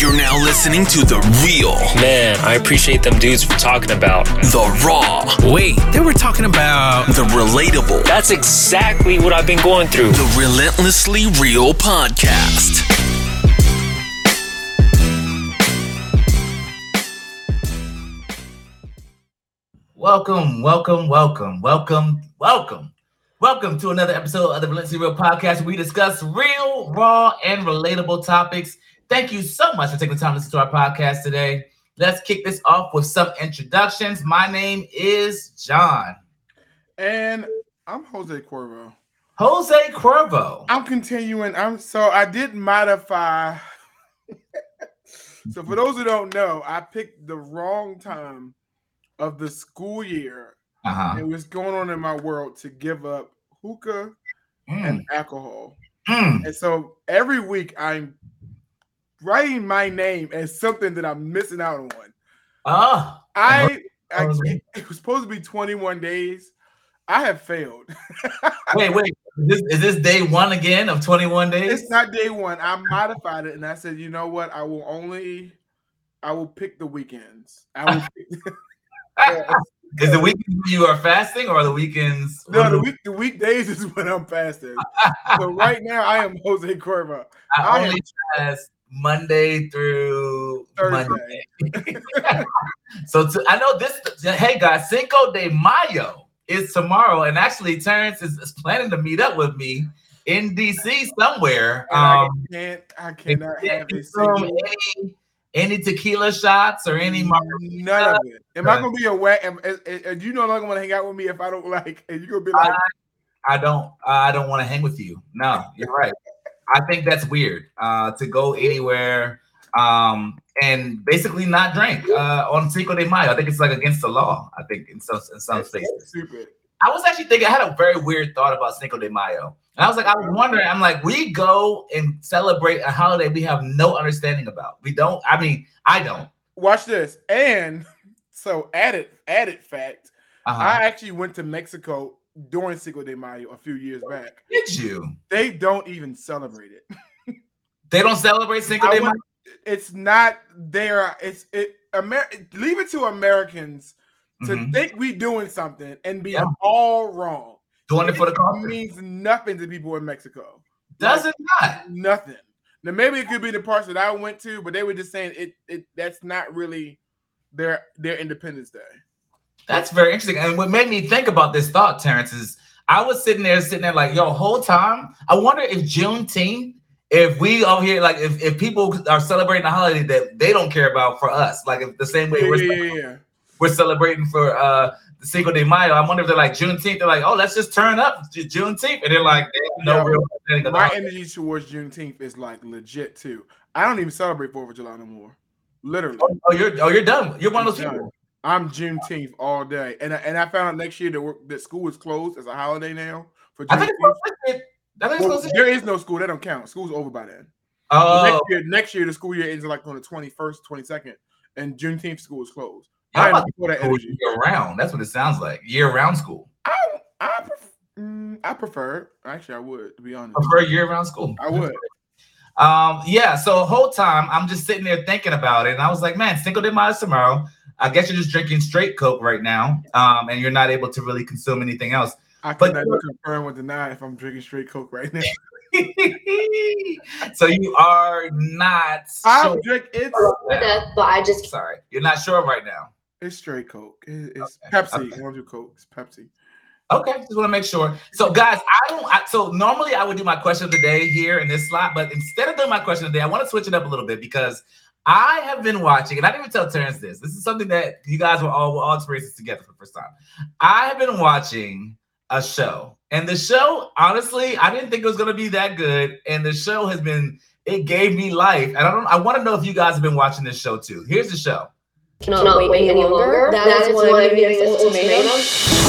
You're now listening to The Real, Man, I appreciate them dudes for talking about. The Raw, Wait, they were talking about. The Relatable, That's exactly what I've been going through. The Relentlessly Real Podcast. Welcome, welcome, welcome, welcome, welcome, welcome to another episode of the Relentlessly Real Podcast. We discuss real, raw, and relatable topics. Thank you so much for taking the time to listen to our podcast today. Let's kick this off with some introductions. My name is John And I'm Jose Corvo. Jose Cuervo. I'm continuing. I'm so I did modify. so for those who don't know, I picked the wrong time of the school year Uh-huh. and what's going on in my world to give up hookah Mm, and alcohol. mm. And so every week I'm writing my name as something that I'm missing out on. Ah, I, I Okay. it was supposed to be 21 days. I have failed. wait, wait. Is this, is this day one again of 21 days? It's not day one. I modified it and I said, you know what? I will only, I will pick the weekends. I will. Pick, Is the weekends when you are fasting or the weekends? no, the week, the weekdays is when I'm fasting. so right now I am Jose Corva. I I only fast Monday through Thursday. Monday. so to, I know this. Hey guys, Cinco de Mayo is tomorrow, and actually Terrence is, is planning to meet up with me in DC somewhere. And I Um, can't, I cannot have can a throw single, any tequila shots or any margarita. none of it. Am I gonna be a? Am, am, am you no longer want to hang out with me if I don't like? And you gonna be like, I don't. I don't want to hang with you. No, you're right. I think that's weird uh, to go anywhere um, and basically not drink uh, on Cinco de Mayo. I think it's like against the law. I think in some in some stupid. I was actually thinking. I had a very weird thought about Cinco de Mayo. And I was like, I was wondering. I'm like, we go and celebrate a holiday we have no understanding about. We don't. I mean, I don't. Watch this. And so added added fact. Uh-huh. I actually went to Mexico during Cinco de Mayo a few years back. Did you? They don't even celebrate it. They don't celebrate Cinco de Mayo. It's not there. It's it. Amer- leave it to Americans to Mhm. think we doing something and be Yeah. all wrong. Doing it for the It culture. means nothing to people in Mexico. Does it not? Nothing. Now maybe it could be the parts that I went to, but they were just saying it. It that's not really their their Independence Day. That's very interesting. And what made me think about this thought, Terrence, is I was sitting there, sitting there, like, yo, whole time. I wonder if Juneteenth, if we over here, like, if, if people are celebrating a holiday that they don't care about for us, like, if the same way Yeah, we're, yeah, yeah. We're celebrating for uh the Cinco de Mayo, I wonder if they're like Juneteenth. They're like, oh, let's just turn up Ju- Juneteenth, and they're like, they no Yeah. real My energy towards Juneteenth is like legit too. I don't even celebrate Fourth of July no more. Literally, Oh, you're oh, you're done. You're one of those I'm people. I'm Juneteenth all day, and I, and I found out next year that work, that school is closed as a holiday now for I think it's Juneteenth. I think it's Well, there is no school; that don't count. School's over by then. Oh, Next year, next year the school year ends like on the twenty first, twenty second, and Juneteenth school is closed. Y'all about before that to year round. That's what it sounds like. Year round school. I I, pref- mm, I prefer. Actually, I would to be honest. prefer year round school. I would. Um, yeah, so whole time I'm just sitting there thinking about it, and I was like, man, Cinco de Mayo tomorrow. I guess you're just drinking straight Coke right now, um, and you're not able to really consume anything else. I But- cannot confirm or deny if I'm drinking straight Coke right now. so you are not I sure drink it's right with now. that, but I just Sorry, you're not sure right now. It's straight Coke. It- it's Okay, Pepsi. okay. I don't do Coke. It's Pepsi. Okay, just want to make sure. So, guys, I don't. I, so normally I would do my question of the day here in this slot, but instead of doing my question of the day, I want to switch it up a little bit because I have been watching, and I didn't even tell Terrence this. This is something that you guys will all will all experience this together for the first time. I have been watching a show, and the show, honestly, I didn't think it was going to be that good, and the show has been. It gave me life, and I don't. I want to know if you guys have been watching this show too. Here's the show. Cannot, wait, any longer. That is why I'm giving this ultimatum.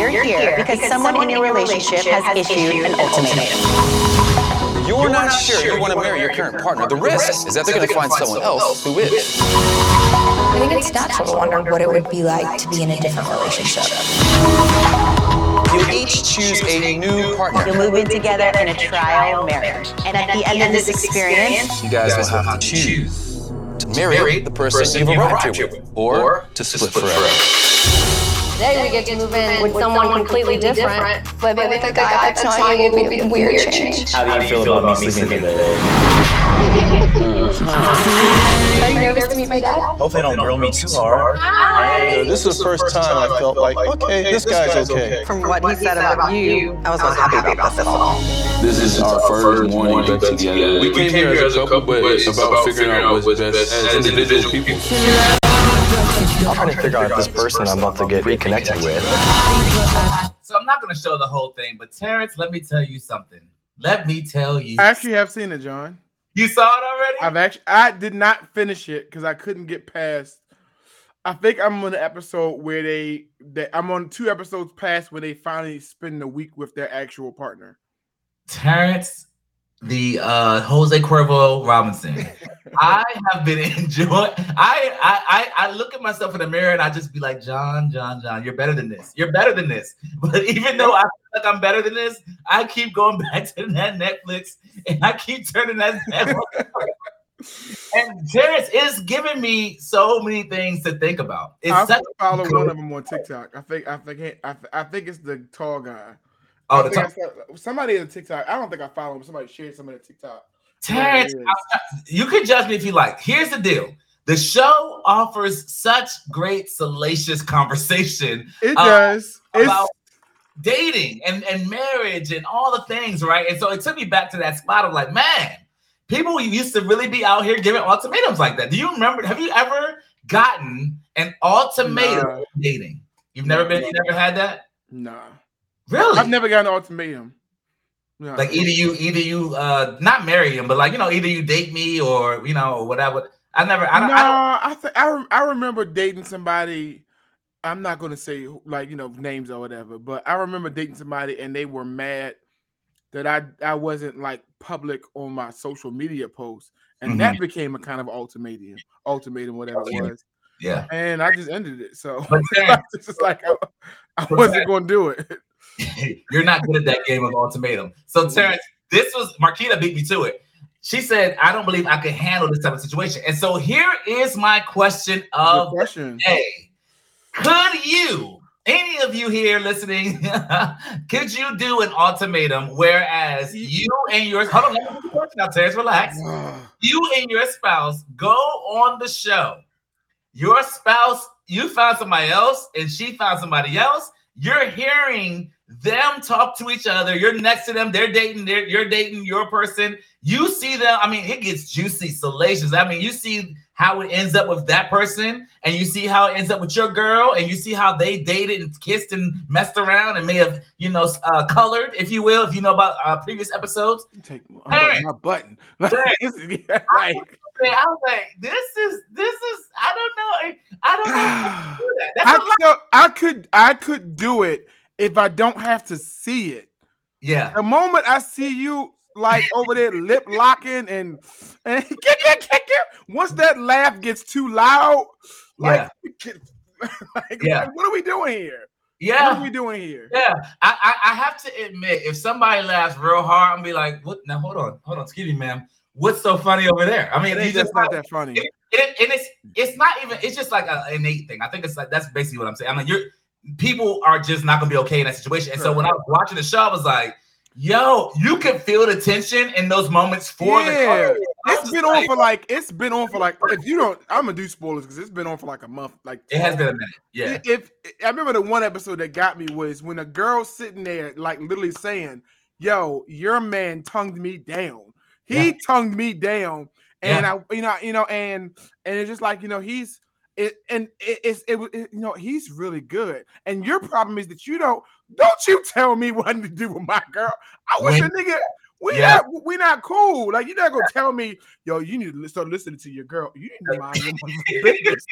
You're, here because, someone, in your relationship has issued an ultimatum. You're not sure you want to marry your current partner. The risk is that they're going to find someone else who is. I think it's natural to wonder what it would be like to be in a different relationship. You'll each choose a new partner. You'll move in together in a trial marriage. And at the end of this experience, You guys will have to choose to marry the person you've arrived here with, or to split forever. Today we get to move in with someone completely different, but with a guy that's not you will be a weird change. How do you feel about me sleeping today? Are you nervous to meet my dad? Hopefully, don't grill me too hard. You know, this is the first time I felt like, okay, this guy's okay. from what he said about you, I was not happy about this at all. This is our first morning back together. We came here as a couple, but it's about figuring out what's best as individual people. I'm trying to figure out this person I'm about to get reconnected with. So I'm not going to show the whole thing, but Terrence, let me tell you something. Let me tell you. I actually have seen it, John. You saw it already? I've actually I did not finish it because I couldn't get past. I think I'm on the episode where they that I'm on two episodes past where they finally spend the week with their actual partner. Terrence, the uh Jose Cuervo Robinson. I have been enjoying. I, I I I look at myself in the mirror and I just be like, John, John, John, you're better than this. You're better than this. But even though I feel like I'm better than this, I keep going back to that Netflix and I keep turning that. and Terrence is giving me so many things to think about. It's I such follow one of them on TikTok. I think I think I, I think it's the tall guy. Oh, the top- saw- somebody on TikTok. I don't think I follow him. Somebody shared some of the TikTok. Terrence, Yeah, it I- you can judge me if you like. Here's the deal. The show offers such great salacious conversation It uh, does. It's about dating and, and marriage and all the things, right? And so it took me back to that spot of like, man, people used to really be out here giving ultimatums like that. Do you remember? Have you ever gotten an ultimatum Nah. dating? You've never been, you never had that? nah. Really? I've never gotten an ultimatum. No. like either you either you uh not marry him, but like you know, either you date me or you know, whatever. I never I no, I I think I, rem- I remember dating somebody. I'm not gonna say like you know names or whatever, but I remember dating somebody and they were mad that I I wasn't like public on my social media posts, and that became a kind of ultimatum, ultimatum, whatever it was, yeah. and I just ended it. So it's just like I, I wasn't gonna do it. You're not good at that game of ultimatum. So mm-hmm. Terrence, this was Marquita beat me to it. She said, "I don't believe I could handle this type of situation." And so here is my question Good of the question. day: Could you, any of you here listening, could you do an ultimatum? Whereas you and your hold on, let me the question now, Terrence, relax. You and your spouse go on the show. Your spouse, you found somebody else, and she found somebody else. You're hearing them talk to each other. You're next to them. They're dating. They're, you're dating your person. You see them. I mean, it gets juicy, salacious. I mean, you see how it ends up with that person, and you see how it ends up with your girl, and you see how they dated and kissed and messed around and may have, you know, uh, colored, if you will, if you know about uh, previous episodes. Take my, my button. Like, I was like, this is this is I don't know. I don't know. how to do that. That's I, so I could I could do it if I don't have to see it. Yeah. The moment I see you like over there lip locking and and get, get, get, get, once that laugh gets too loud, like, like, Yeah. what are we doing here? Yeah, what are we doing here? Yeah. I, I I have to admit, if somebody laughs real hard, I'm be like, what now hold on, hold on, excuse me, ma'am. What's so funny over there? I mean, It you ain't just not that funny. it, it- and it's it's not even it's just like an innate thing. I think it's like that's basically what I'm saying. I mean, you're people are just not gonna be okay in that situation. And so when I was watching the show, I was like, yo, you can feel the tension in those moments for the Yeah, was it's been on for like it's been on for like if you don't, I'm gonna do spoilers because it's been on for like a month. Like it has been a minute. Yeah. If I remember the one episode that got me was when a girl sitting there, like literally saying, "Yo, your man tongued me down. He Yeah. tongued me down." And I, you know, you know, and and it's just like you know, he's it, and it, it's it, it, you know, he's really good. And your problem is that you don't don't you tell me what to do with my girl. I wish a nigga. We Yeah. not we not cool. Like you're not gonna tell me, yo, you need to start listening to your girl. You need to mind your business.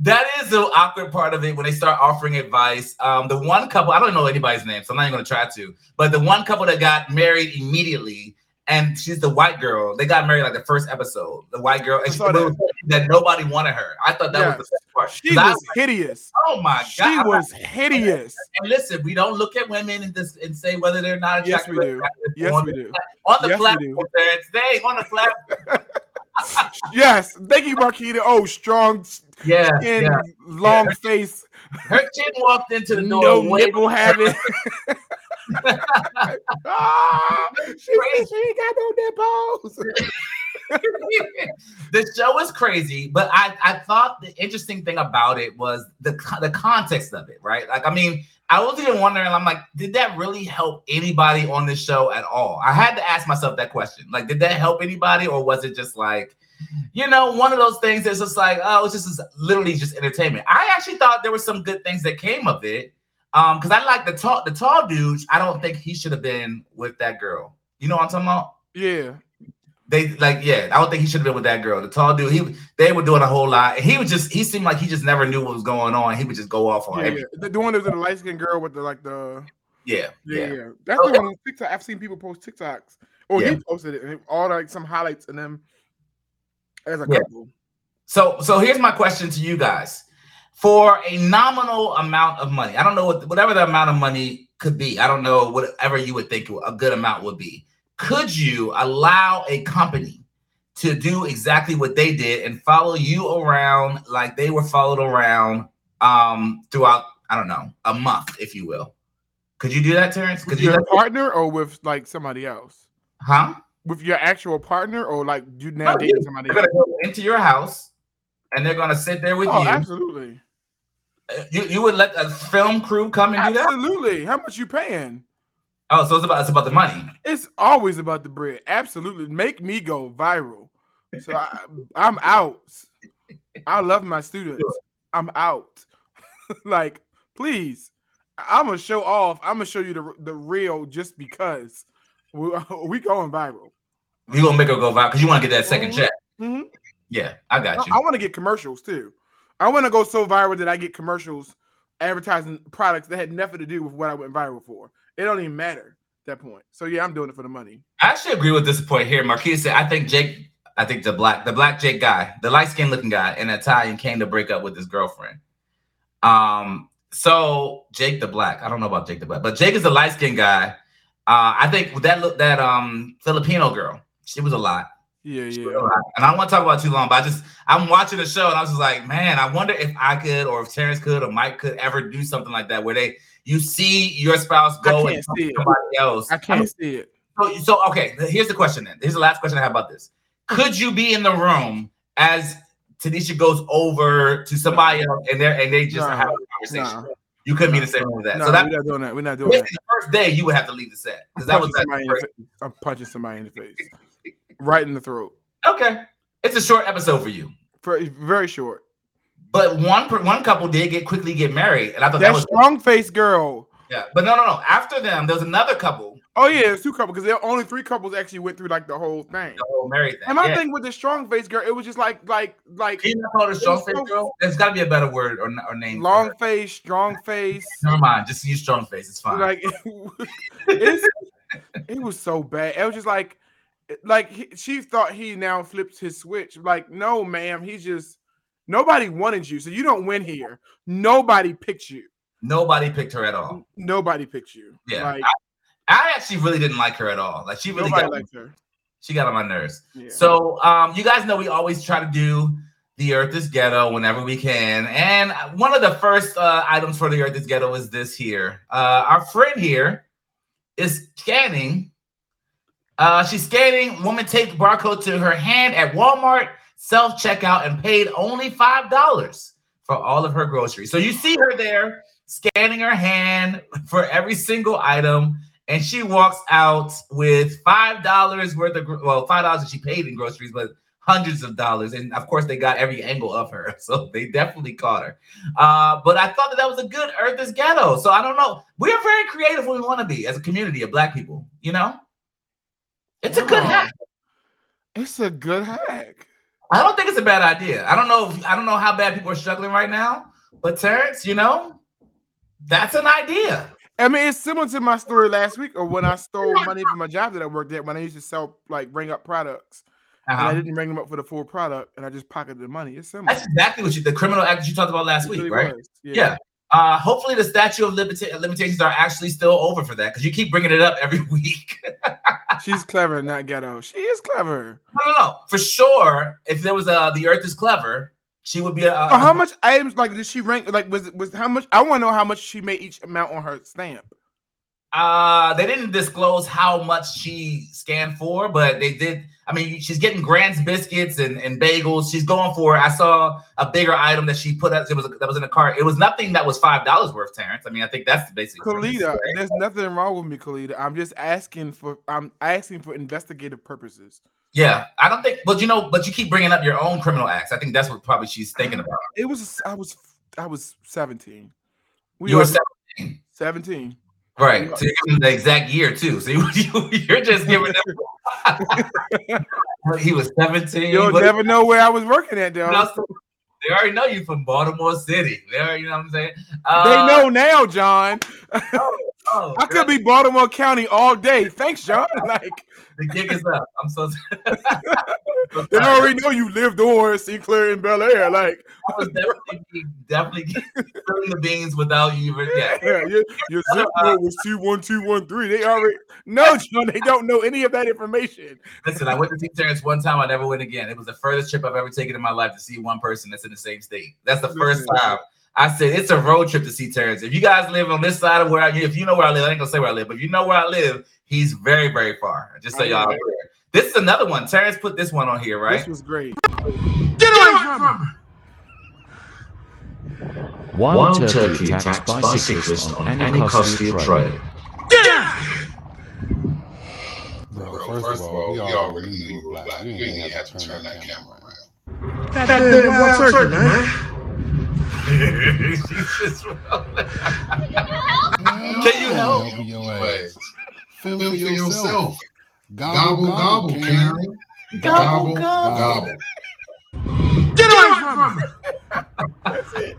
That is the awkward part of it when they start offering advice. Um, the one couple, I don't know anybody's name, so I'm not even gonna try to, but the one couple that got married immediately and she's the white girl. They got married like the first episode. The white girl, and she that. that nobody wanted her. I thought that Yeah. was the best part. She I was hideous. oh my She god, she was hideous. And listen, we don't look at women and just and say whether they're not attractive. Yes, we do. Yes, on we the, do. On the Yes, platform. They on the platform. Yes, thank you, Marquita. Oh, strong Yeah, skin, yeah. long Yeah. face, Her chin walked into the door. no nipple having. ah, she, she ain't got no nipples. the show was crazy, but I I thought the interesting thing about it was the the context of it, right? Like, I mean, I was even wondering, I'm like, did that really help anybody on this show at all? I had to ask myself that question. Like, did that help anybody, or was it just like, you know, one of those things that's just like, oh, it's just it's literally just entertainment. I actually thought there were some good things that came of it. Um, because I like the tall the tall dude. I don't think he should have been with that girl. You know what I'm talking about? Yeah, They like, yeah, I don't think he should have been with that girl. The tall dude, he they were doing a whole lot. He was just he seemed like he just never knew what was going on. He would just go off on yeah, everything. yeah. The, one that was the light skinned girl with the like the Yeah, yeah, yeah. That's Oh, the one on TikTok. I've seen people post TikToks. Or Yeah. he posted it and all like some highlights and them as a couple. So so here's my question to you guys. For a nominal amount of money, I don't know what whatever the amount of money could be. I don't know whatever you would think a good amount would be. Could you allow a company to do exactly what they did and follow you around like they were followed around um throughout I don't know a month, if you will? Could you do that, Terrence? Could With you? your partner or with like somebody else? Huh? With your actual partner or like you now No, dating somebody They're else? gonna go into your house and they're gonna sit there with Oh, you. absolutely. You you would let a film crew come and do that? Absolutely. How much you paying? Oh, so it's about it's about the money. It's always about the bread. Absolutely. Make me go viral. So I, I'm out. I love my students. I'm out. like, please. I'm gonna show off. I'm gonna show you the the real just because we, we going viral. You gonna make her go viral because you want to get that 2nd Mhm. check. Mhm. Yeah, I got you. I, want to get commercials too. I want to go so viral that I get commercials advertising products that had nothing to do with what I went viral for. It don't even matter at that point. So yeah, I'm doing it for the money. I actually agree with this point here. Marquis said, I think Jake, I think the black, the black Jake guy, the light skinned looking guy in Italian came to break up with his girlfriend. Um, so Jake the black, I don't know about Jake the black, but Jake is the light skinned guy. Uh, I think that look that um Filipino girl, she was a lot. Yeah, yeah. was a lot. And I don't want to talk about too long, but I just I'm watching the show and I was just like, man, I wonder if I could or if Terrence could or Mike could ever do something like that where they you see your spouse go and see it. somebody else. I can't mean, see it. so, so okay, here's the question then. Here's the last question I have about this. Could you be in the room as Tanisha goes over to somebody else and they and they just No, have a conversation? no. You couldn't be in the same room with that. No, so that we're not doing that. We're not doing that. the first day you would have to leave the set because that was that somebody in the first- face. I'm uh, punching somebody in the face, right in the throat. okay. It's a short episode for you, For very short. but one one couple did get quickly get married, and I thought that That was strong face girl. yeah. But no, no, no. After them, there was another couple. Oh yeah, it's two couples because there only three couples actually went through like the whole thing. The whole married thing. And my yeah. thing with the strong face girl, it was just like like like Can you not call it strong face so, girl? There's got to be a better word or, or name. long face, strong face. Never mind. Just use strong face. It's fine. Like it was so bad. It was just like like he, she thought he now flipped his switch. Like no, ma'am, he's just nobody wanted you, so you don't win here. Nobody picked you. Nobody picked her at all. Nobody picked you. Yeah. like I actually really didn't like her at all. Like she really got liked her. she got on my nerves. Yeah. So um, you guys know we always try to do the Earth is Ghetto whenever we can, and one of the first uh, items for the Earth is Ghetto is this here. Uh, our friend here is scanning. Uh, she's scanning. Woman take barcode to her hand at Walmart self checkout and paid only five dollars for all of her groceries. So you see her there scanning her hand for every single item and she walks out with five dollars worth of well five dollars that she paid in groceries but hundreds of dollars and of course they got every angle of her so they definitely caught her uh, but i thought that that was a good earth is ghetto so i don't know we are very creative when we want to be as a community of black people you know it's a good hack It's a good hack. i don't think it's a bad idea i don't know if, i don't know how bad people are struggling right now but terrence you know that's an idea I mean, it's similar to my story last week, or when I stole money from my job that I worked at when I used to sell, like, bring up products, and I Uh-huh. didn't bring them up for the full product, and I just pocketed the money. It's similar. That's exactly what you the criminal act that you talked about last It week, really right? was, Yeah. Uh, hopefully the statute of limita- limitations are actually still over for that because you keep bringing it up every week. She's clever, not ghetto. She is clever. no, no, no. For sure, if there was a the Earth is clever, she would be a. Uh, how much items like did she rank? Like was was how much? I want to know how much she made each amount on her stamp. Uh, they didn't disclose how much she scanned for, but they did. I mean, she's getting Grands biscuits and, and bagels. She's going for. I saw a bigger item that she put up. It was that was in the cart. It was nothing that was five dollars worth, Terrence. I mean, I think that's the basic. Kalita, there's nothing wrong with me, Kalita. I'm just asking for I'm asking for investigative purposes. Yeah, I don't think. But you know, but you keep bringing up your own criminal acts. I think that's what probably she's thinking about. It was I was I was 17. We You were are 17. 17. Right. So you're the exact year too. So you, are just giving them. he was 17. You'll never know where I was working at, though. They already know you from Baltimore City. They already, you know what I'm saying? they Uh, know now, John. Oh, I could be Baltimore County all day. Thanks, John. Like The gig is up. I'm so. they already know you lived on Sinclair and Belair. Like I was definitely, definitely the beans without you even. Yeah. yeah, your, your zip code was two one two one three. They already no, John. They don't know any of that information. Listen, I went to see Terrence one time. I never went again. It was the furthest trip I've ever taken in my life to see one person that's in the same state. That's the first time. I said it's a road trip to see Terrence. If you guys live on this side of where I, if you know where I live, I ain't gonna say where I live, but if you know where I live, he's very, very far. Just so I y'all. know. aware. This is another one. Terrence put this one on here, right? This was great. Get away from Wild, turkey, attacks by cyclist on Anacostia Trail. Bro, first of all, we already knew you were black. You ain't have to turn that camera around. Goddamn wild turkey, man. Can you help? Help your ass. Feel Feel for for yourself. yourself. Gobble, gobble, Karen. Gobble, gobble. Get away from her.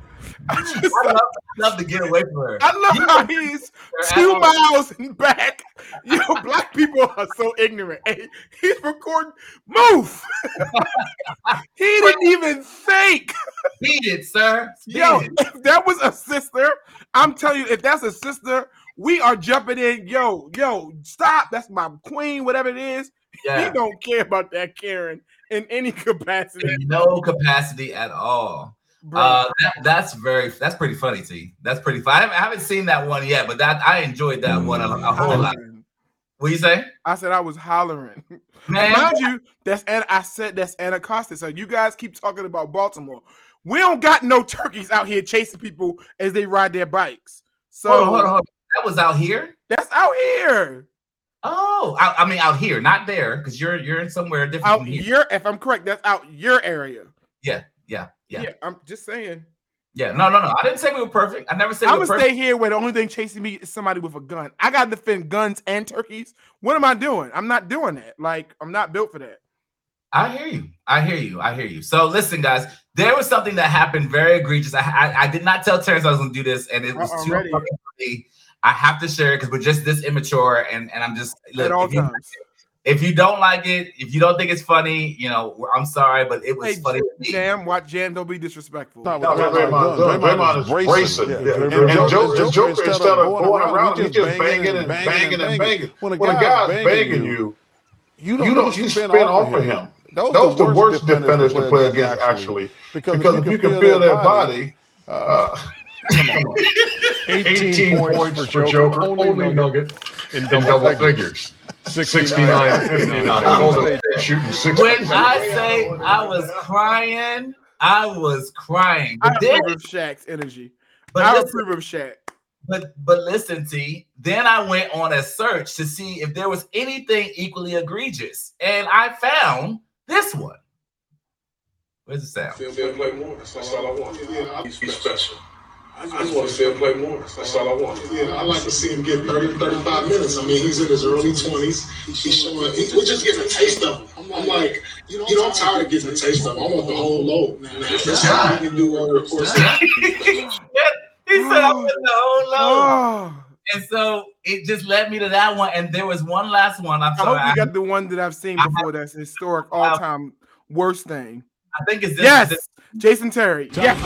I love, love to get away from her. I love You- how he's two out. miles and back. Yo, black people are so ignorant. Hey, he's recording. Move. he didn't even think. He did, sir. Yo, Beat it. if that was a sister, I'm telling you, if that's a sister, we are jumping in. Yo, yo, stop. That's my queen, whatever it is. Yeah. He don't care about that Karen in any capacity. In no capacity at all. Uh, that, that's very that's pretty funny, T. That's pretty fun. I haven't, I haven't seen that one yet, but that I enjoyed that one a, a whole lot. What you say, I said I was hollering. man? Mind you, that's and I said that's Anacostia. So you guys keep talking about Baltimore. We don't got no turkeys out here chasing people as they ride their bikes. So hold on, hold on, hold on. That was out here. that's out here. Oh, I, I mean out here, not there, because you're you're in somewhere different. Out from here. your if I'm correct, that's out your area. Yeah, yeah, yeah, Yeah, I'm just saying. yeah. No, no, no. I didn't say we were perfect. I never said I'm we gonna perfect. stay here where the only thing chasing me is somebody with a gun. I gotta defend guns and turkeys. What am I doing? I'm not doing that. Like I'm not built for that. I hear you. I hear you. I hear you. So listen, guys, there was something that happened very egregious. I I, I did not tell Terrence I was going to do this, and it was Uh-uh, too. I have to share it because we're just this immature, and and I'm just look, At all if, you, times. If you don't like it, if you don't think it's funny, you know, I'm sorry, but it was Hey, funny. Jam, watch Jam. Don't be disrespectful. No, No, Draymond, Draymond, Draymond is racing. Yeah. And, And Joker, Joker- Joker, Joker, instead of going around, he's just banging and banging and banging. When a guy's banging you, You you don't, don't you spin off of him. Those are the worst defenders to play against, actually. Because if you can feel their body, uh, uh, uh, 18 points for Joker, only nugget in double figures. 69 59. Shooting 60. When I say I was crying, I was crying. I But then, approve of Shaq's energy. but I listen, approve of Shaq. But but listen, T. Then I went on a search to see if there was anything equally egregious, and I found this one. Where's the sound? Feel him play more. That's all I want. He's special. I just want to see him play more. That's all I want. Yeah, I like to see him get 30 35 minutes. I mean, he's in his early 20s. He's showing, he, we're just getting a taste of him. I'm like, you know, I'm tired of getting a taste of him. I want the whole load. Now, if that's how he can do over the course of he said I put the whole load. Oh, and so it just led me to that one. And there was one last one. I'm I hope you got the one that I've seen before. That's historic, all time worst thing. I think it's this. Yes, this- Jason Terry. Yes.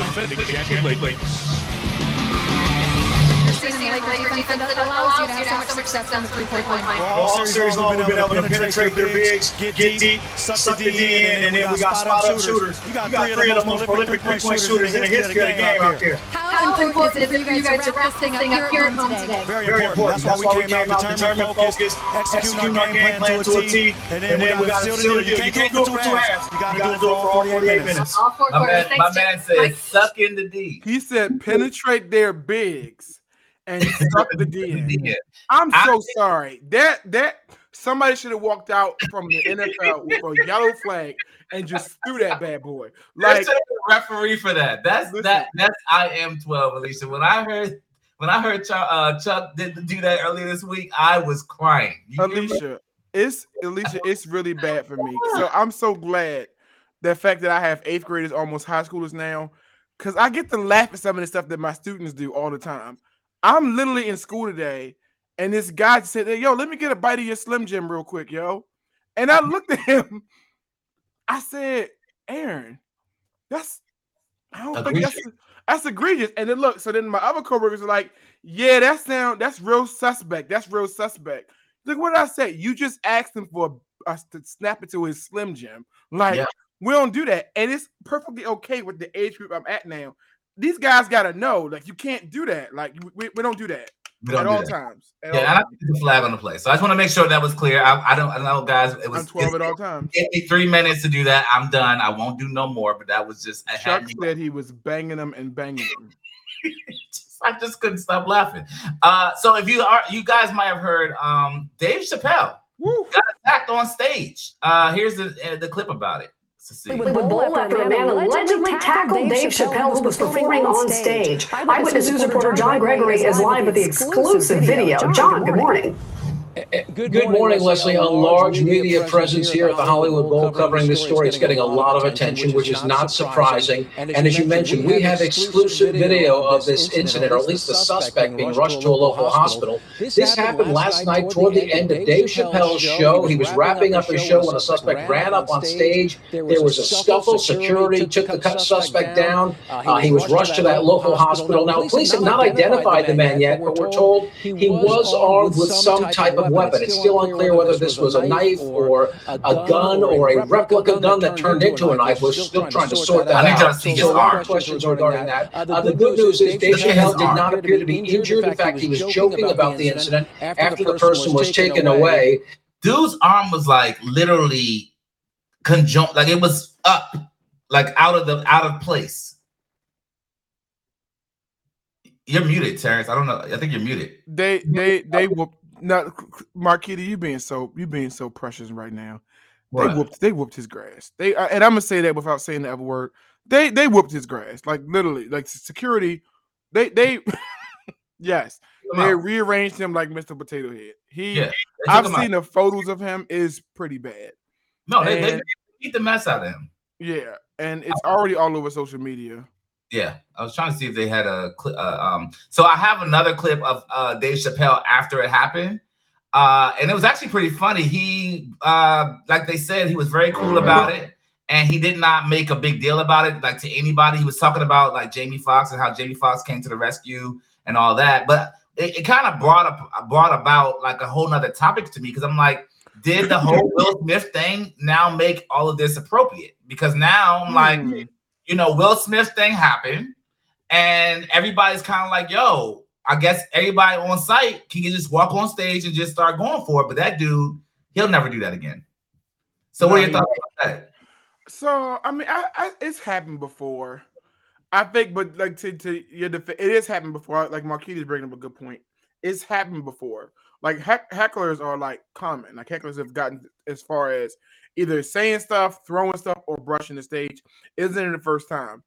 That allows you to have so much success on the three-point line. All series long, we've been able to penetrate their bigs, get deep, suck the D in, and then we got spot up shooters. You got three of the most prolific three-point shooters in the history of the game out there. How important is it for you guys to wrap this thing up here at home today? Very important. That's why we came out determined, focused, executing our game plan to a T, and then we got to seal the deal. You can't do it for two halves. You got to do it for all 48 minutes. All four my quarters. man, my man said, "Suck in the D." He said penetrate their bigs and suck the D in. I'm I so sorry. That that somebody should have walked out from the NFL with a yellow flag and just threw that bad boy. Like Like a referee for that. That's Listen. that. That's I am twelve, Alicia. When I heard when I heard Chuck, uh, Chuck did do that earlier this week, I was crying. You? Alicia, it's Alicia, it's really bad for me. So I'm so glad the fact that I have eighth graders, almost high schoolers now, because I get to laugh at some of the stuff that my students do all the time. I'm literally in school today, and this guy said, "Hey, "Yo, let me get a bite of your Slim Jim real quick, yo." And I looked at him. I said, "Aaron, that's I don't think that's that's egregious." And then look, so then my other coworkers are like, "Yeah, that sound that's real suspect. That's real suspect." Look, what I said. You just asked him for us to snap it to his Slim Jim. Like, Yeah. we don't do that. And it's perfectly okay with the age group I'm at now. These guys got to know, like, you can't do that. Like, we, we don't do that don't at do all that. times. At Yeah, all I think the flag on the play. So I just want to make sure that was clear. I, I don't, I know, guys. It was I'm 12 at all times. it, me three minutes to do that. I'm done. I won't do no more. But that was just Chuck said he was banging them and banging them. I just couldn't stop laughing. Uh, so if you are, you guys might have heard um, Dave Chappelle got attacked on stage. Uh, here's the uh, the clip about it. Let's see. With bowl after a man allegedly tackled Dave Chappelle who was performing on stage. Eyewitness News reporter John Gregory is live with the exclusive video. John, good morning. Good morning, Leslie. A large media presence here at the Hollywood Bowl covering this story. It's getting a lot of attention, which is not surprising. And as you mentioned, we have exclusive video of this incident, or at least the suspect being rushed to a local hospital. This happened last night toward the end of Dave Chappelle's show. He was wrapping up his show when a suspect ran up on stage. There was a scuffle. Security took the suspect down. Uh, he was rushed to that local hospital. Now, police have not identified the man yet, but we're told he was armed with some type of weapon. It's still unclear whether this was a knife or a gun or a replica gun that turned into a knife. We're still trying to sort that I need to out. see his So our arm. questions regarding that. Uh, the good news is Dave Look Chappelle did not appear to be injured. In fact, he was joking about the incident after the person was taken away. Dude's arm was like literally conjunct, like it was up, like out of the out of place. You're muted, Terrence. I don't know. I think you're muted. They they they whooped not Marquita, you being so you being so precious right now. They Right. whooped they whooped his grass. They and I'm gonna say that without saying the other word. They they whooped his grass. Like literally, like security, they they yes, they out. rearranged him like Mr. Potato Head. He Yeah, I've him out. seen the photos of him is pretty bad. No, they, they beat the mess out of him. Yeah, and it's already all over social media. Yeah, I was trying to see if they had a clip. Uh, um, so I have another clip of uh, Dave Chappelle after it happened, uh, and it was actually pretty funny. He, uh, like they said, he was very cool about it, and he did not make a big deal about it, like to anybody. He was talking about like Jamie Foxx and how Jamie Foxx came to the rescue and all that, but it, it kind of brought up brought about like a whole nother topic to me because I'm like, did the whole Will Smith thing now make all of this appropriate? Because now I'm like you know, Will Smith thing happened, and everybody's kind of like, yo, I guess everybody on site can just walk on stage and just start going for it. But that dude, he'll never do that again. So, what are your thoughts about that? So I mean, I, I it's happened before. I think, but like to to your def- it has happened before. Like Marquita's bringing up a good point. It's happened before. Like heck, hecklers are like common. Like hecklers have gotten as far as either saying stuff, throwing stuff, or brushing the stage. Isn't it the first time?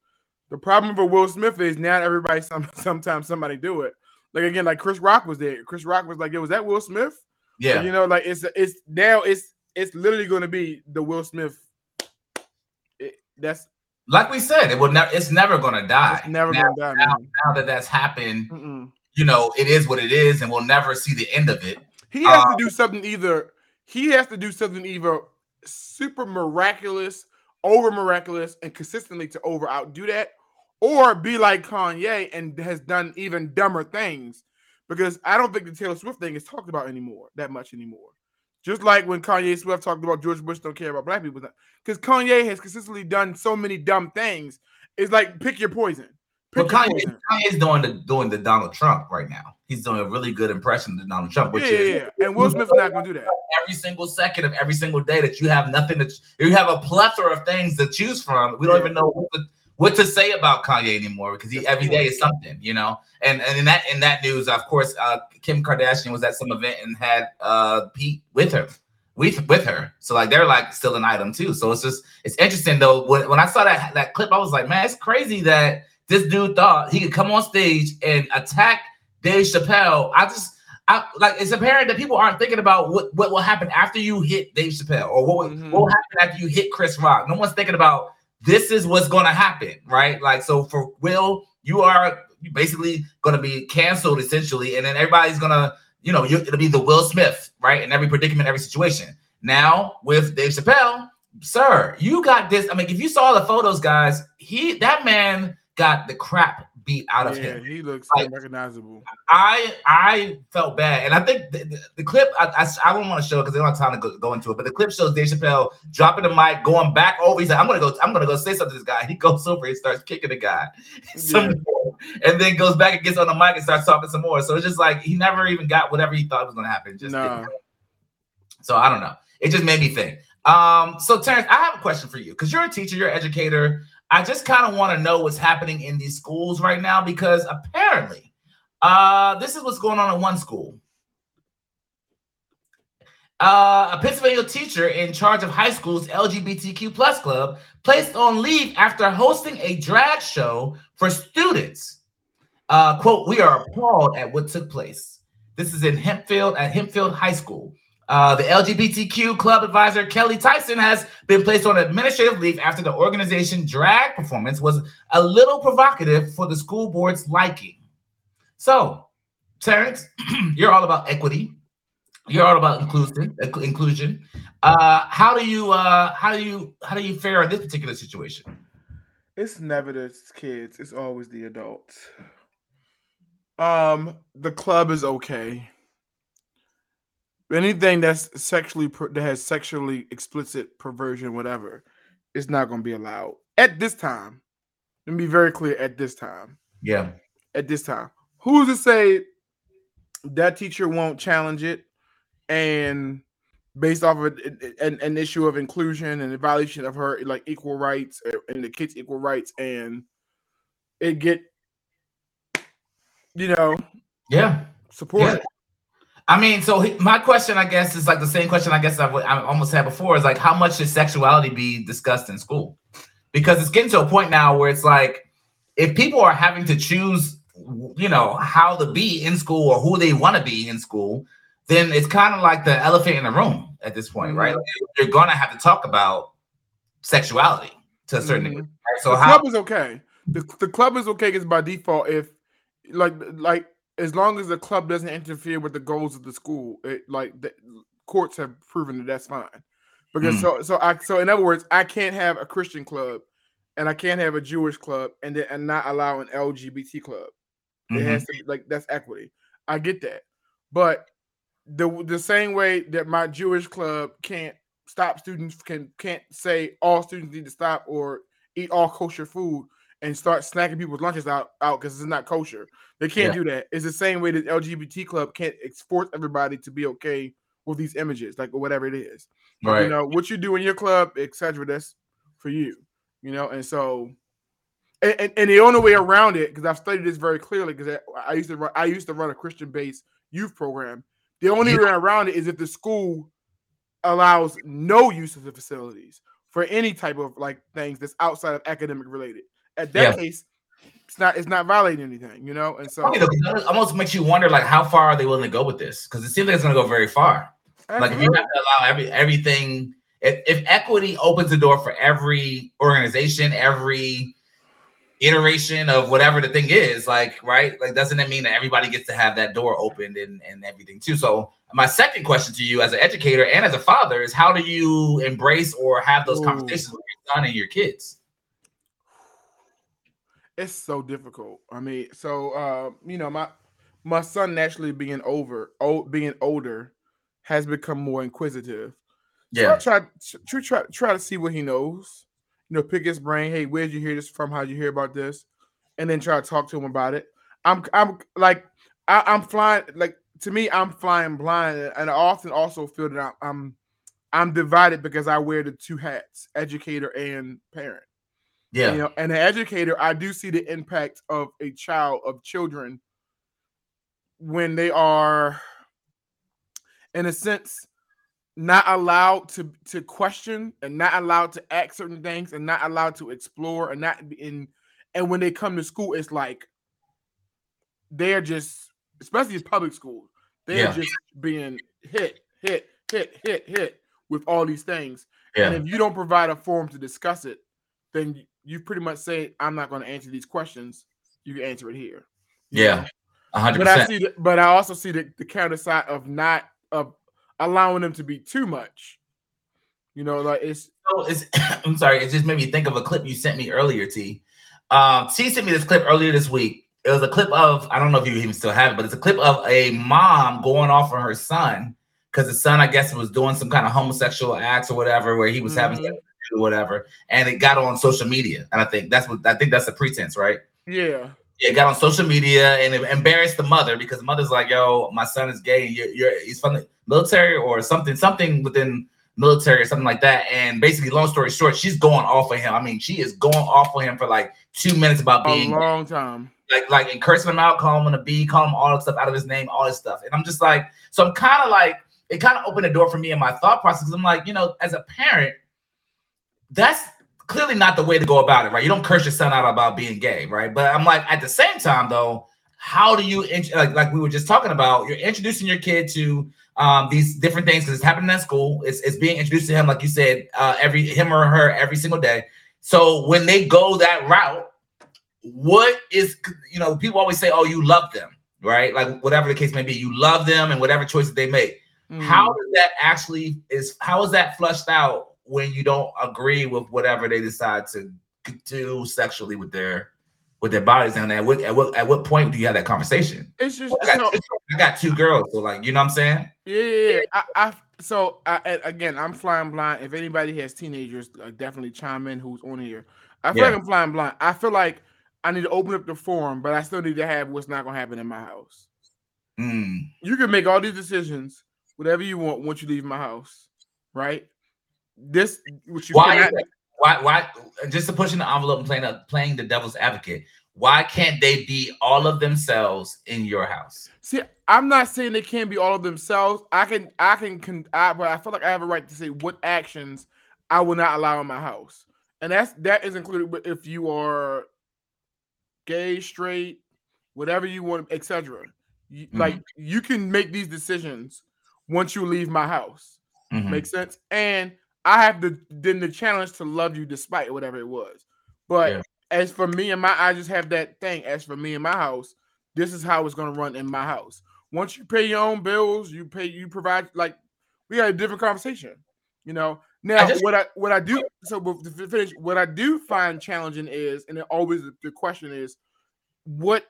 The problem for Will Smith is now everybody some sometimes somebody do it. Like again, like Chris Rock was there. Chris Rock was like, "Yo, was that Will Smith?" Yeah. you know, like it's it's now it's it's literally going to be the Will Smith. It, that's Like we said, it will never. It's never gonna die. It's never now, gonna die, Now, now that that's happened, Mm-mm. you know, it is what it is, and we'll never see the end of it. He has Um, to do something either. He has to do something either super miraculous, over miraculous, and consistently to over outdo that, or be like Kanye and has done even dumber things. Because I don't think the Taylor Swift thing is talked about anymore that much anymore. Just like when Kanye Swift talked about George Bush don't care about black people, because Kanye has consistently done so many dumb things. It's like pick your poison. But Kanye. Kanye's doing the doing the Donald Trump right now. He's doing a really good impression of Donald Trump, which Yeah, is yeah, yeah. And Will Smith's not gonna do that. every single second of every single day that you have nothing to you have a plethora of things to choose from. We don't even know what to, what to say about Kanye anymore because he every day is something, you know. And and in that in that news, of course, uh, Kim Kardashian was at some event and had uh Pete with her. With, with her, so like they're like still an item too. So it's just it's interesting though. When, when I saw that that clip, I was like, man, it's crazy that this dude thought he could come on stage and attack Dave Chappelle. I just I, like it's apparent that people aren't thinking about what, what will happen after you hit Dave Chappelle or what, will- Mm-hmm. what will happen after you hit Chris Rock. No one's thinking about this is what's going to happen, right? Like, so for Will, you are basically going to be canceled essentially, and then everybody's going to, you know, you're it'll be the Will Smith, right? In every predicament, every situation. Now with Dave Chappelle, sir, you got this. I mean, if you saw the photos, guys, he that man got the crap beat out of him. Yeah, him. he looks Like, unrecognizable. I I felt bad, and I think the, the, the clip I, I, I don't want to show it because they don't have time to go, go into it. But the clip shows Dave Chappelle dropping the mic, going back over. He's like, "I'm gonna go, I'm gonna go say something to this guy." He goes over, he starts kicking the guy, some more, and then goes back and gets on the mic and starts talking some more. So it's just like he never even got whatever he thought was gonna happen. Just No. So I don't know. It just made me think. Um, so Terrence, I have a question for you because you're a teacher, you're an educator. I just kind of want to know what's happening in these schools right now because apparently, uh, this is what's going on in one school. Uh, a Pennsylvania teacher in charge of high school's LGBTQ plus club placed on leave after hosting a drag show for students. Uh, quote, we are appalled at what took place. This is in Hempfield at Hempfield High School. Uh, the LGBTQ club advisor Kelly Tyson has been placed on administrative leave after the organization drag performance was a little provocative for the school board's liking. So, Terrence, you're all about equity. You're all about inclusion. Inclusion. Uh, how do you uh, how do you how do you fare in this particular situation? It's never the kids. It's always the adults. Um, the club is okay. Anything that's sexually that has sexually explicit perversion, whatever, is not going to be allowed at this time. Let me be very clear. At this time, Yeah. at this time, who's to say that teacher won't challenge it and based off of an, an, an issue of inclusion and the violation of her like equal rights uh, and the kids equal rights and it get you know Yeah. support Yeah. I mean, so he- my question, I guess, is like the same question I guess I've, I almost had before is like, how much should sexuality be discussed in school? Because it's getting to a point now where it's like, if people are having to choose, you know, how to be in school or who they want to be in school, then it's kind of like the elephant in the room at this point, right? Mhm. Like, you're going to have to talk about sexuality to a certain Mhm. degree. Right? So the how? club is okay. The, the club is okay because by default, if like like as long as the club doesn't interfere with the goals of the school, it like the courts have proven that that's fine. Because Mm. so so I so in other words, I can't have a Christian club and I can't have a Jewish club and then and not allow an LGBT club. It has to be like that's equity. I get that. But the the same way that my Jewish club can't stop students can can't say all students need to stop or eat all kosher food and start snacking people's lunches out out because it's not kosher. They can't Yeah. do that. It's the same way that LGBT club can't force everybody to be okay with these images, like whatever it is. Right. You know what you do in your club, etc. That's for you. You know, and so and, and, and the only way around it, because I've studied this very clearly, because I, I used to run, I used to run a Christian based youth program. The only Yeah. way around it is if the school allows no use of the facilities for any type of like things that's outside of academic related. At that Yeah. case, it's not it's not violating anything, you know. And so Funny though, 'cause it almost makes you wonder like how far are they willing to go with this? Because it seems like it's going to go very far. Like if you have to allow every everything, if, if equity opens the door for every organization, every iteration of whatever the thing is, like right, like doesn't it mean that everybody gets to have that door opened and and everything too? So my second question to you as an educator and as a father is how do you embrace or have those Ooh. conversations with your son and your kids? It's so difficult. I mean, so uh, you know, my my son naturally being over, old, being older, has become more inquisitive. So I Yeah. try to try, try to see what he knows. You know, pick his brain. Hey, where'd you hear this from? How'd you hear about this? And then try to talk to him about it. I'm I'm like I, I'm flying like to me, I'm flying blind, and I often also feel that I'm I'm divided because I wear the two hats, educator and parent. Yeah. You know, and an educator, I do see the impact of a child of children when they are, in a sense, not allowed to to question and not allowed to ask certain things and not allowed to explore and not be in and when they come to school, it's like they're just, especially in public schools, they're Yeah. just being hit, hit, hit, hit, hit with all these things. Yeah. And if you don't provide a forum to discuss it, then you- pretty much say, "I'm not going to answer these questions. You can answer it here." you Yeah. hundred But I see, the, but I also see the, the counter side of not of allowing them to be too much. You know, like it's So it's, I'm sorry, it just made me think of a clip you sent me earlier, T. Um, T sent me this clip earlier this week. It was a clip of, I don't know if you even still have it, but it's a clip of a mom going off on her son because the son, I guess, was doing some kind of homosexual acts or whatever, where he was having whatever, and it got on social media. And I think that's what I think that's the pretense, right? yeah, Yeah, it got on social media and it embarrassed the mother because the mother's like, "Yo, my son is gay. You're, you're he's from the military or something, something within military or something like that." And basically, long story short, she's going off of him. I mean, she is going off on him for like two minutes about a being long time. like like and cursing him out, calling him a B, calling him all that stuff out of his name, all this stuff. And I'm just like, so I'm kind of like, it kind of opened the door for me in my thought process. I'm like, you know, as a parent, that's clearly not the way to go about it, right? You don't curse your son out about being gay, right? But I'm like, at the same time, though, how do you int- like like we were just talking about? You're introducing your kid to um, these different things because it's happening at school. It's, it's being introduced to him, like you said, uh, every him or her every single day. So when they go that route, what is you know people always say, oh, you love them, right? Like whatever the case may be, you love them and whatever choices they make. How does that actually is how is that flushed out when you don't agree with whatever they decide to do sexually with their with their bodies? And at what at what at what point do you have that conversation? It's just I got, so- I got two girls, so like you know what I'm saying? Yeah, yeah, yeah. I, I so I, again, I'm flying blind. If anybody has teenagers, uh, definitely chime in. Who's on here? I feel Yeah. like I'm flying blind. I feel like I need to open up the forum, but I still need to have what's not going to happen in my house. Mm. You can make all these decisions, whatever you want, once you leave my house, right? This, which you Why, why why just to push in the envelope and playing the, playing the devil's advocate? Why can't they be all of themselves in your house? See, I'm not saying they can't be all of themselves. I can, I can, con- I, but I feel like I have a right to say what actions I will not allow in my house, and that's that is included with if you are gay, straight, whatever you want, etc. You, Like you can make these decisions once you leave my house. Mhm. Make sense? And I have the then the challenge to love you despite whatever it was. But Yeah. as for me and my, I just have that thing. As for me and my house, this is how it's gonna run in my house. Once you pay your own bills, you pay, you provide. Like we had a different conversation. You know. Now just- what I what I do so to finish what I do find challenging is, and it always the question is, what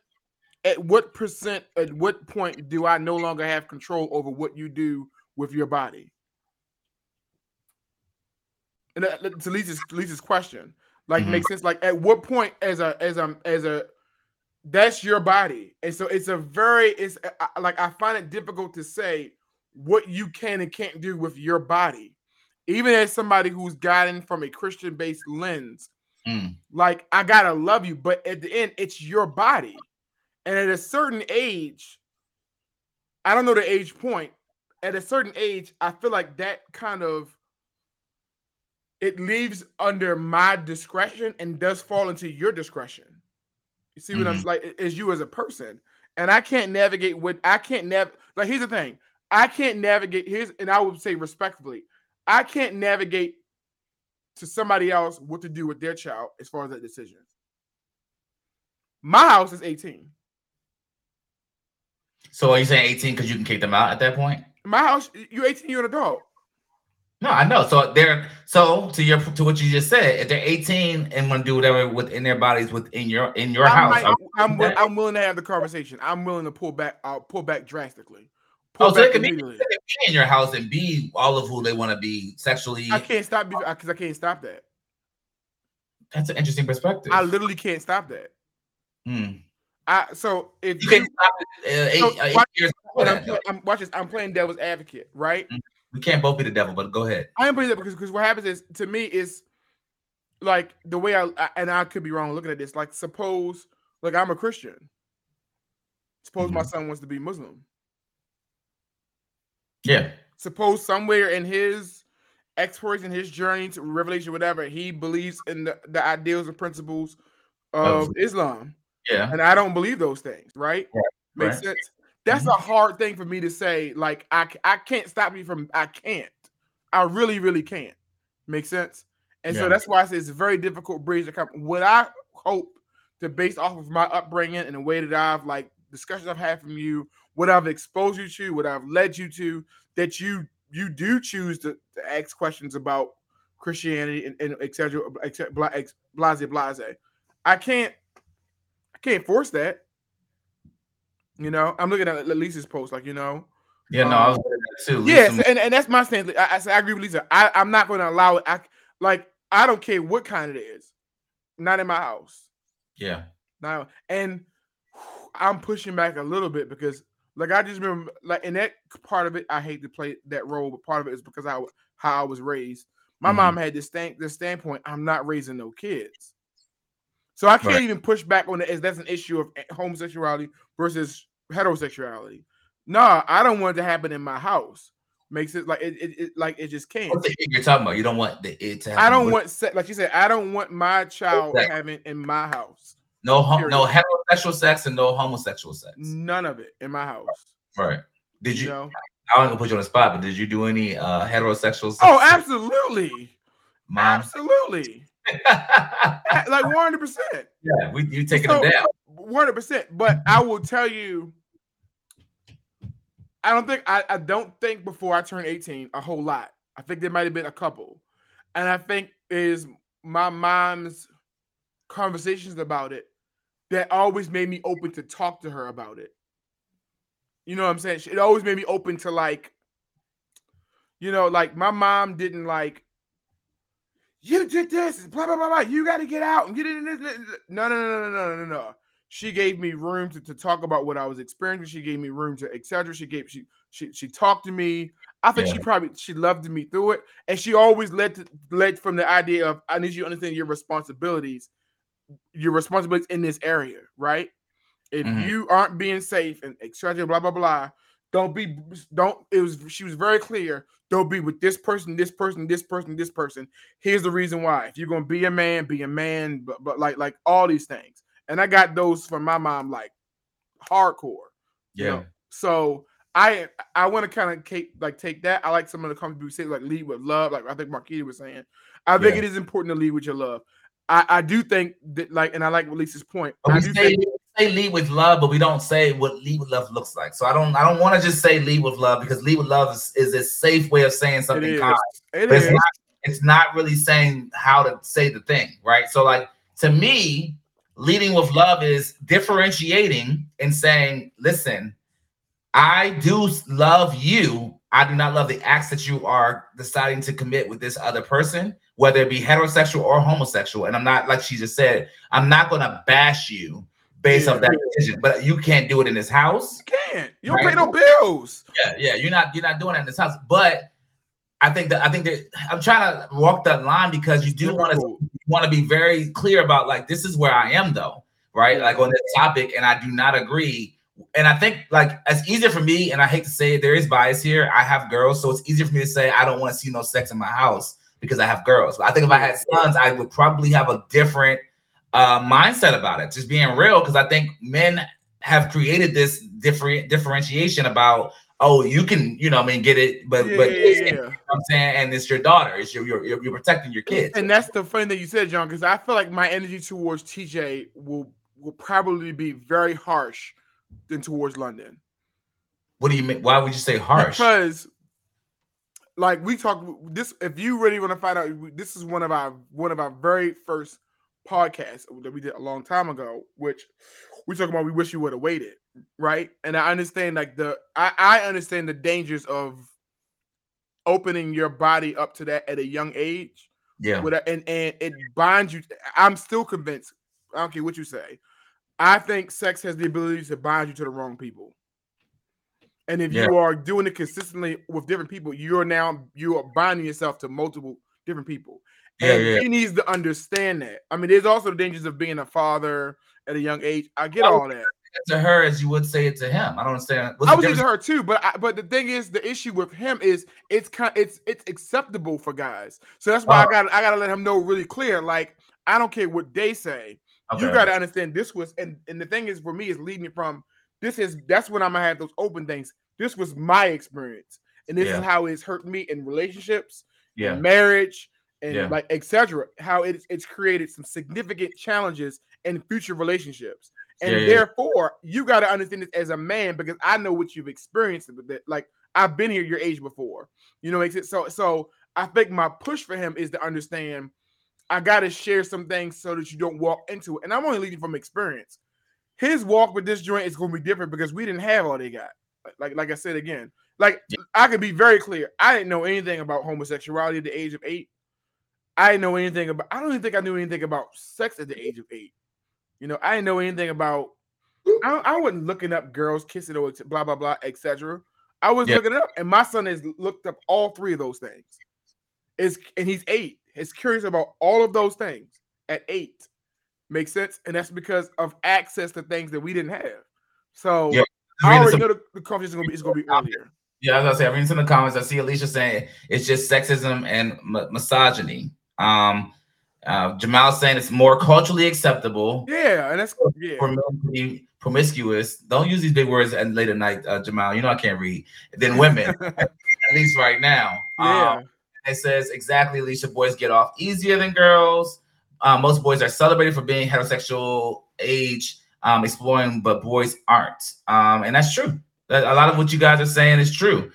at what percent at what point do I no longer have control over what you do with your body? And that, to Lisa's, Lisa's question, like Mhm. makes sense. Like at what point as a as a as a that's your body, and so it's a very it's I- like I find it difficult to say what you can and can't do with your body, even as somebody who's gotten from a Christian based lens. Mm. Like I gotta love you, but at the end, it's your body, and at a certain age, I don't know the age point. At a certain age, I feel like that kind of it leaves under my discretion and does fall into your discretion. You see what I'm Mhm. like as you as a person, and I can't navigate with I can't nav like here's the thing I can't navigate here's and I would say respectfully I can't navigate to somebody else what to do with their child as far as that decision. My house is 18. So are you saying 18 because you can kick them out at that point? My house, you're 18, you're an adult. No, I know. So they're so to your to what you just said. If they're 18 and want to do whatever within their bodies within your in your I house, might- you I'm, that? I'm willing to have the conversation. I'm willing to pull back. I'll pull back drastically. Pull Oh, so they can, be, they can be in your house and be all of who they want to be sexually. I can't stop because I can't stop that. That's an interesting perspective. I literally can't stop that. Hmm. I so if You can't stop it, uh, eight, so uh, eight watch- years I'm, I'm watch this. I'm playing devil's advocate, right? We can't both be the devil, but go ahead. I am that because because what happens is to me is like the way I, I and I could be wrong looking at this. Like suppose like I'm a Christian. Suppose my mm-hmm. son wants to be Muslim. Yeah. Suppose somewhere in his exploits exploration, his journey to revelation, whatever, he believes in the, the ideals and principles of Of- Islam. Yeah. And I don't believe those things, right? Right, Makes right. sense. That's mm-hmm. a hard thing for me to say. Like, I I can't stop you from, I can't. I really, really can't. Make sense? And Yeah. so that's why I say it's a very difficult bridge to come. What I hope to base off of my upbringing and the way that I've like discussions I've had from you, what I've exposed you to, what I've led you to, that you you do choose to, to ask questions about Christianity and, and et cetera, et cetera, blase, blase. I can't I can't force that. You know, I'm looking at Lisa's post, like you know. Yeah, no, I was um, looking at too. Yes, Lisa- and, and that's my stance. I, I, I agree with Lisa. I, I'm not going to allow it. I like I don't care what kind it is. Not in my house. yeah. Now and I'm pushing back a little bit because like I just remember like in that part of it, I hate to play that role, but part of it is because I how I was raised. My Mhm. mom had this stand this standpoint, I'm not raising no kids. So I can't Right. even push back on it as that's an issue of homosexuality versus heterosexuality. Nah, I don't want it to happen in my house. Makes it like it, it, it like it just can't. What's the you're talking about? You don't want the it to happen. I don't with- want se- like you said, I don't want my child Exactly. having in my house. no hom- no heterosexual sex and no homosexual sex. None of it in my house. Right. Did you? know? I wasn't gonna put you on the spot, but did you do any uh heterosexual? sex? Oh, absolutely. Mom. Absolutely. Like 100%. Yeah, we you taking So, them down. 100%. But I will tell you, I don't think, I, I don't think before I turned 18 a whole lot. I think there might have been a couple. And I think is my mom's conversations about it that always made me open to talk to her about it. You know what I'm saying? It always made me open to like, you know, like my mom didn't like, you did this, blah blah blah blah. You got to get out and get in this. this, this." No, no, no, no, no, no, no, no. She gave me room to, to talk about what I was experiencing. She gave me room to etc. She gave she she she talked to me. I think she probably she loved me through it, and she always led to, led from the idea of I need you to understand your responsibilities, your responsibilities in this area, right? If Mhm. you aren't being safe and etc. Blah blah blah. Don't be don't. It was she was very clear. Don't be with this person, this person, this person, this person. Here's the reason why. If you're gonna be a man, be a man. But but like like all these things, and I got those from my mom like hardcore. you Yeah. know? So I I want to kind of take like take that. I like some of the comments people say like lead with love. Like I think Marquita was saying. I think Yeah. it is important to lead with your love. I, I do think that like, and I like Lisa's point. But I we do think we say lead with love, but we don't say what lead with love looks like. So I don't I don't want to just say lead with love because lead with love is, is a safe way of saying something is. kind. It it's not it's not really saying how to say the thing, right? So like to me, leading with love is differentiating and saying, listen, I do love you. I do not love the acts that you are deciding to commit with this other person, whether it be heterosexual or homosexual. And I'm not, like she just said, I'm not going to bash you based off that decision, but you can't do it in this house. You can't. You don't Right. pay no bills. Yeah, yeah, you're not you're not doing that in this house. But I think that I think that I'm trying to walk that line because you do want to want to be very clear about like this is where I am though, right? Like on this topic, and I do not agree. And I think like it's easier for me, and I hate to say it, there is bias here. I have girls, so it's easier for me to say I don't want to see no sex in my house because I have girls. But I think if I had sons, I would probably have a different uh, mindset about it. Just being real, because I think men have created this different differentiation about oh you can you know I mean get it, but Yeah, but yeah, it's- yeah. you know I'm saying and it's your daughter. It's your you're, you're, you're protecting your kids. And that's the funny thing you said, John, because I feel like my energy towards TJ will will probably be very harsh than towards London. What do you mean? Why would you say harsh? Because like we talk this if you really want to find out this is one of our one of our very first podcasts that we did a long time ago which we talk about we wish you would have waited right and i understand like the I, I understand the dangers of opening your body up to that at a young age Yeah. with a, and and it binds you i'm still convinced i don't care what you say i think sex has the ability to bind you to the wrong people and if Yeah. you are doing it consistently with different people, you're now you are binding yourself to multiple different people. Yeah, and yeah. he needs to understand that. I mean, there's also the dangers of being a father at a young age. I get I all that. To her as you would say it to him. I don't understand. What's I was into difference? her too, but I, but the thing is, the issue with him is it's kind it's it's acceptable for guys. So that's why I uh-huh. Oh. got I got to let him know really clear. Like I don't care what they say. You got to understand this was and and the thing is for me is leading from this is that's when I'm gonna have those open things. This was my experience, and this Yeah. is how it's hurt me in relationships, Yeah. in marriage, and Yeah. like etc. How it's it's created some significant challenges in future relationships, and Yeah, yeah. therefore you got to understand this as a man because I know what you've experienced with it. Like I've been here your age before, you know. Makes it so. So I think my push for him is to understand. I got to share some things so that you don't walk into it, and I'm only leading from experience. His walk with this joint is going to be different because we didn't have all they got. Like, like, like I said again, like I can be very clear. I didn't know anything about homosexuality at the age of eight. I didn't know anything about. I don't even think I knew anything about sex at the age of eight. You know, I didn't know anything about. I, I wasn't looking up girls kissing or blah blah blah etc. I was Yeah. looking it up, and my son has looked up all three of those things. Is and he's eight. He's curious about all of those things at eight. Makes sense, and that's because of access to things that we didn't have. So Yeah. I Reading already know the, the conversation is gonna be is gonna be earlier. Yeah, as I say, I'm reading some of the comments. I see Alicia saying it's just sexism and m- misogyny. Um, uh, Jamal saying it's more culturally acceptable Yeah, and that's yeah. for men to be promiscuous. Don't use these big words at late at night, uh, Jamal. You know I can't read. Than women, at least right now. Yeah. Um, it says exactly, Alicia. Boys get off easier than girls. Uh, most boys are celebrated for being heterosexual age, um, exploring, but boys aren't. Um, and that's true. That- A lot of what you guys are saying is true.